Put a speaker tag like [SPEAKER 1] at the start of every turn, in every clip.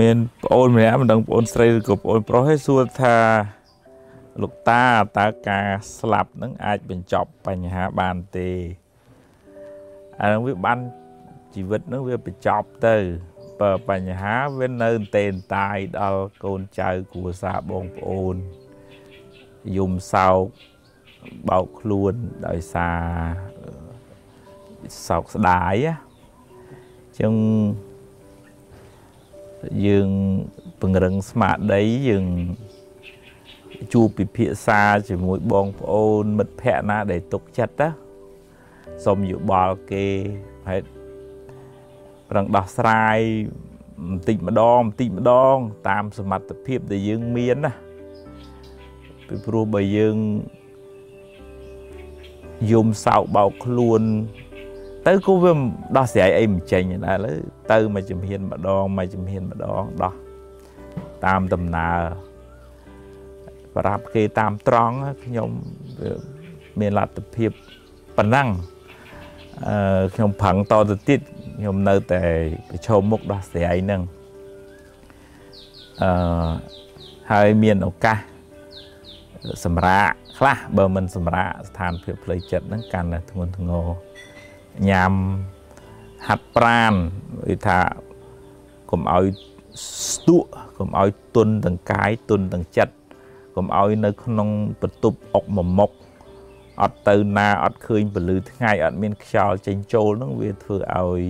[SPEAKER 1] មានប្អូនម្នាក់មិនដឹងប្អូនស្រីឬក៏ប្អូនប្រុសឯងសួរថាលោកតាតើការស្លាប់នឹងអាចបញ្ចប់បញ្ហាបានទេអានឹងវាបានជីវិតនឹងវាបញ្ចប់ទៅបើបញ្ហាវានៅតែនតាយដល់កូនចៅគ្រួសារបងប្អូនយំសោកបោកខ្លួនដោយសារសោកស្ដាយណាចឹង យើងពង្រឹងស្មារតីយើងជួបពិភាក្សាជាមួយបងប្អូនមិត្តភ័ក្តិណាដែលទុកចិត្តណាសូមយោបល់គេហេតុប្រឹងដោះស្រាយបន្តិចម្ដងបន្តិចម្ដង តាមសមត្ថភាពដែលយើងមានណាពីព្រោះបើយើងយំសោកបោកខ្លួន ទៅក៏វាដោះស្រាយអីមិនចេញដែរលើទៅមួយជំហានម្ដងមួយជំហានម្ដងដោះតាមដំណើរប្រាប់គេតាមត្រង់ខ្ញុំមានលទ្ធភាពប៉ុណ្ណឹងអឺខ្ញុំប្រឹងតទៅទៀតខ្ញុំនៅតែប្រឈមមុខដោះស្រាយហ្នឹងអឺហើយមានឱកាសសម្រាប់ខ្លះបើមិនសម្រាប់ស្ថានភាពផ្លូវចិត្តហ្នឹងកាន់តែធ្ងន់ធ្ងរ ញ៉ាំហាត់ប្រានវាថាកុំឲ្យស្ទក់កុំឲ្យទុនទាំងកាយទុនទាំងចិត្តកុំឲ្យនៅក្នុងបន្ទប់អុកមួយមុខអត់ទៅណាអត់ឃើញពលឺថ្ងៃអត់មានខ្យល់ចេញចូលហ្នឹងវាធ្វើឲ្យ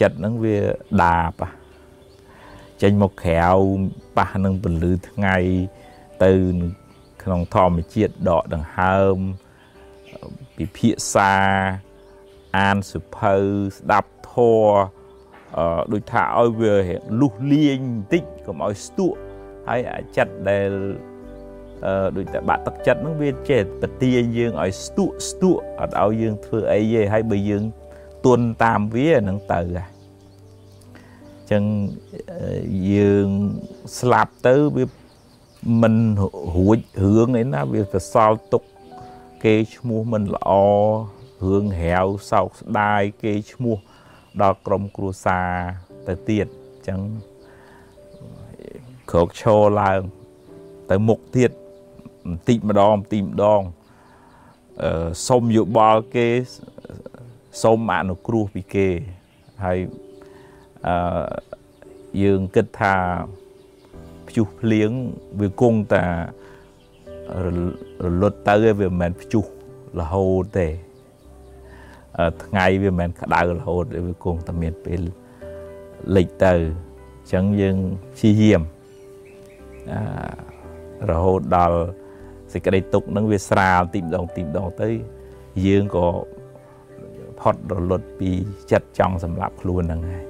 [SPEAKER 1] ចិត្តហ្នឹងវាដាបចេញមកក្រៅប៉ះនឹងពលឺថ្ងៃទៅក្នុងធម្មជាតិដកដង្ហើមពិភាក្សា អានសិភៅស្ដាប់ធម៌អឺដូចថាឲ្យវាលុះលាញបន្តិចកុំឲ្យស្ទក់ហើយអាចិត្តដែលអឺដូចតែបាក់ទឹកចិត្តហ្នឹងវាចេះបទាយើងឲ្យស្ទក់ស្ទក់អត់ឲ្យយើងធ្វើអីទេហើយបើយើងទន់តាមវានឹងទៅហ่ะចឹងយើងស្លាប់ទៅវាមិនរួចរឿងអីណាវាទៅសល់ទុកគេឈ្មោះមិនល្អ រឿងរាវសោកស្ដាយគេឈ្មោះដល់ក្រុមគ្រួសារទៅទៀតអញ្ចឹងក្រោកឈរឡើងទៅមុខទៀតបន្តិចម្ដងបន្តិចម្ដងអឺសុំយោបល់គេសុំអនុគ្រោះពីគេហើយអឺយើងគិតថាព្យុះភ្លៀងវាគង់តែរលត់ទៅវាមិនមែនព្យុះរហូតទេ ថ្ងៃវាមិនមែនក្តៅរហូតវាគង់តែមានពេលលិចទៅអញ្ចឹងយើងព្យាយាមអឺរហូតដល់សេចក្តីទុកនឹងវាស្រាលទីម្ដងទីម្ដងទៅយើងក៏ផុតរលត់ពីចិត្តចង់សម្លាប់ខ្លួនហ្នឹងហើយ